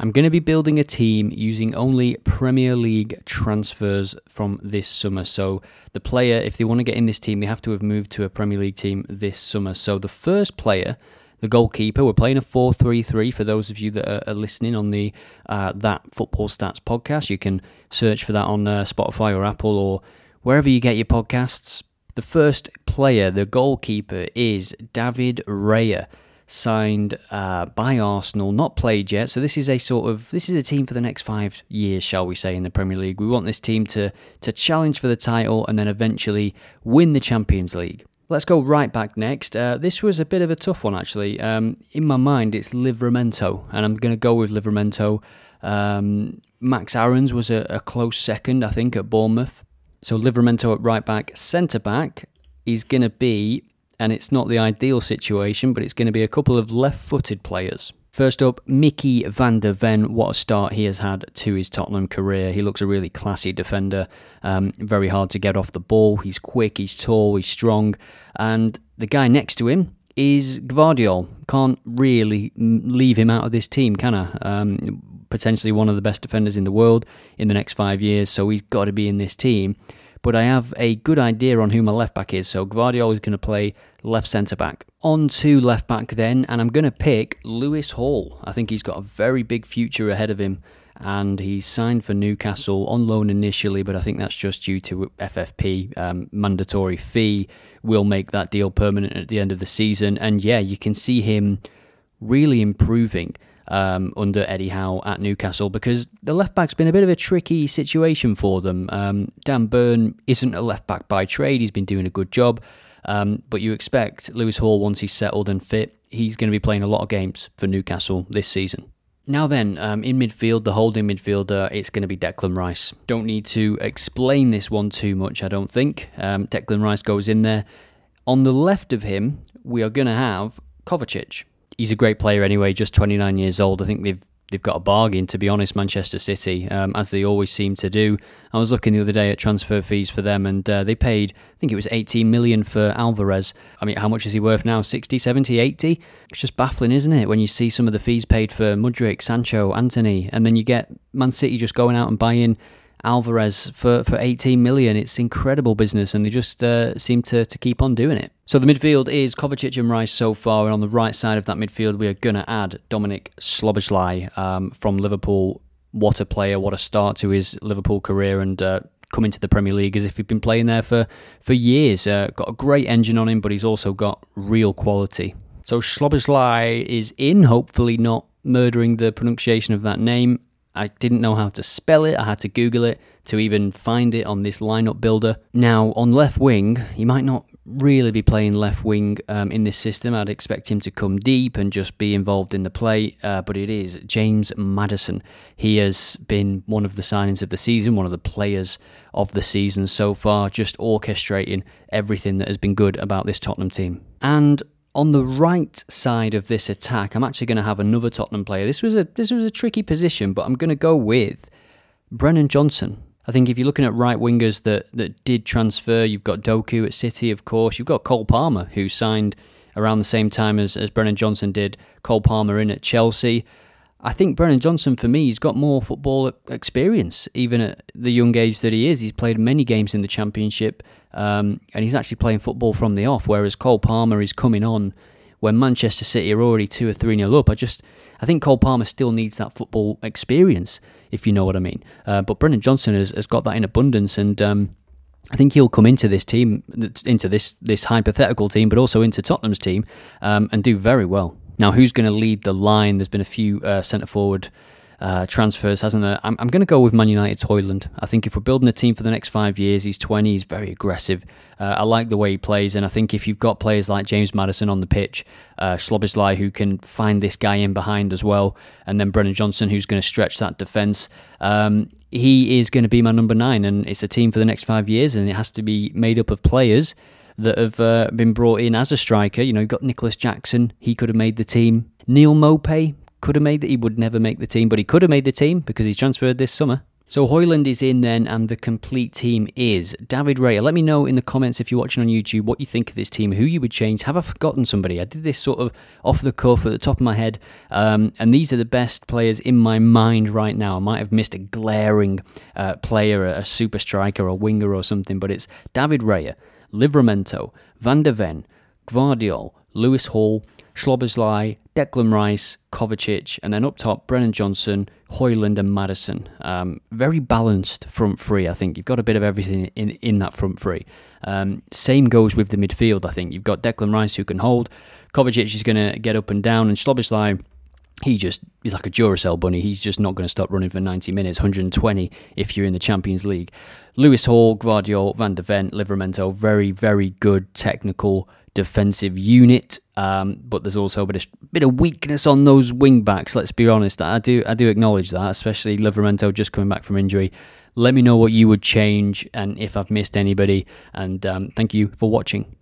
I'm going to be building a team using only Premier League transfers from this summer. So, the player, if they want to get in this team, they have to have moved to a Premier League team this summer. So, the first player, the goalkeeper, we're playing a 4 3 3 for those of you that are, listening on the uh, That Football Stats podcast. You can search for that on uh, Spotify or Apple or wherever you get your podcasts. The first player, the goalkeeper, is David Raya signed uh, by Arsenal, not played yet. So this is a sort of this is a team for the next five years, shall we say, in the Premier League. We want this team to to challenge for the title and then eventually win the Champions League. Let's go right back next. Uh, this was a bit of a tough one, actually. Um, in my mind, it's Livramento, and I'm going to go with Livramento. Um, Max Aarons was a, a, close second, I think, at Bournemouth. So Livramento at right back, centre back is going to be and it's not the ideal situation, but it's going to be a couple of left footed players. First up, Micky van de Ven. What a start he has had to his Tottenham career. He looks a really classy defender, um, very hard to get off the ball. He's quick, he's tall, he's strong. And the guy next to him is Gvardiol. Can't really leave him out of this team, can I? Um, potentially one of the best defenders in the world in the next five years, so he's got to be in this team but I have a good idea on who my left back is. So Gvardiol is going to play left centre back. On to left back then, and I'm going to pick Lewis Hall. I think he's got a very big future ahead of him, and he's signed for Newcastle on loan initially, but I think that's just due to FFP um, mandatory fee. We'll make that deal permanent at the end of the season, and yeah, you can see him really improving um, under Eddie Howe at Newcastle because the left back's been a bit of a tricky situation for them. Um, Dan Burn isn't a left back by trade, he's been doing a good job. Um, but you expect Lewis Hall, once he's settled and fit, he's going to be playing a lot of games for Newcastle this season. Now then, um, in midfield, the holding midfielder, it's going to be Declan Rice. Don't need to explain this one too much, I don't think. Um, Declan Rice goes in there. On the left of him, we are going to have Kovacic he's a great player anyway, just 29 years old. I think they've they've got a bargain, to be honest, Manchester City, um, as they always seem to do. I was looking the other day at transfer fees for them, and uh, they paid, I think it was 18 million for Alvarez. I mean, how much is he worth now? 60, 70, 80? It's just baffling, isn't it, when you see some of the fees paid for Mudryk, Sancho, Antony, and then you get Man City just going out and buying Alvarez for, for 18 million. It's incredible business, and they just uh, seem to, to keep on doing it. So the midfield is Kovacic and Rice so far, and on the right side of that midfield, we are going to add Dominic Szoboszlai um, from Liverpool. What a player! What a start to his Liverpool career, and uh, coming to the Premier League as if he'd been playing there for for years. Uh, got a great engine on him, but he's also got real quality. So Szoboszlai is in, hopefully not murdering the pronunciation of that name. I didn't know how to spell it. I had to Google it to even find it on this lineup builder. Now, on left wing, he might not really be playing left wing um, in this system. I'd expect him to come deep and just be involved in the play, uh, but it is James Maddison. He has been one of the signings of the season, one of the players of the season so far, just orchestrating everything that has been good about this Tottenham team. And on the right side of this attack, I'm actually going to have another Tottenham player. This was a this was a tricky position, but I'm going to go with Brennan Johnson. I think if you're looking at right wingers that that did transfer, you've got Doku at City, of course. You've got Cole Palmer, who signed around the same time as, as Brennan Johnson did. Cole Palmer in at Chelsea. I think Brennan Johnson, for me, he's got more football experience, even at the young age that he is. He's played many games in the Championship, um, and he's actually playing football from the off, whereas Cole Palmer is coming on when Manchester City are already 2 or 3 nil up. I just I think Cole Palmer still needs that football experience, if you know what I mean. Uh, but Brennan Johnson has, has got that in abundance, and um, I think he'll come into this team, into this this hypothetical team, but also into Tottenham's team, um, and do very well. Now, who's going to lead the line? There's been a few uh, centre forward uh, transfers, hasn't there? I'm, I'm going to go with Man United's Højlund. I think if we're building a team for the next five years, he's 20, he's very aggressive. Uh, I like the way he plays, and I think if you've got players like James Maddison on the pitch, uh, Szoboszlai who can find this guy in behind as well, and then Brennan Johnson who's going to stretch that defence, um, he is going to be my number nine, and it's a team for the next five years, and it has to be made up of players that have uh, been brought in as a striker. You know, you've got Nicolas Jackson, he could have made the team. Neal Maupay could have made that. He would never make the team, but he could have made the team because he's transferred this summer. So Højlund is in then, and the complete team is David Raya. Let me know in the comments if you're watching on YouTube what you think of this team, who you would change. Have I forgotten somebody? I did this sort of off the cuff at the top of my head, um, and these are the best players in my mind right now. I might have missed a glaring uh, player, a super striker, a winger, or something, but it's David Raya, Livramento, Van de Ven, Gvardiol, Lewis Hall, Szoboszlai, Declan Rice, Kovacic, and then up top, Brennan Johnson, Højlund, and Maddison. Um, very balanced front three, I think. You've got a bit of everything in, in that front three. Um, same goes with the midfield, I think. You've got Declan Rice who can hold. Kovacic is going to get up and down, and Szoboszlai he just he's like a Duracell bunny. He's just not going to stop running for 90 minutes, 120 if you're in the Champions League. Lewis Hall, Gvardiol, Van de Ven, Livramento, very, very good technical defensive unit. Um, but there's also a bit of, bit of weakness on those wing backs. Let's be honest. I do I do acknowledge that, especially Livramento just coming back from injury. Let me know what you would change and if I've missed anybody. And um, thank you for watching.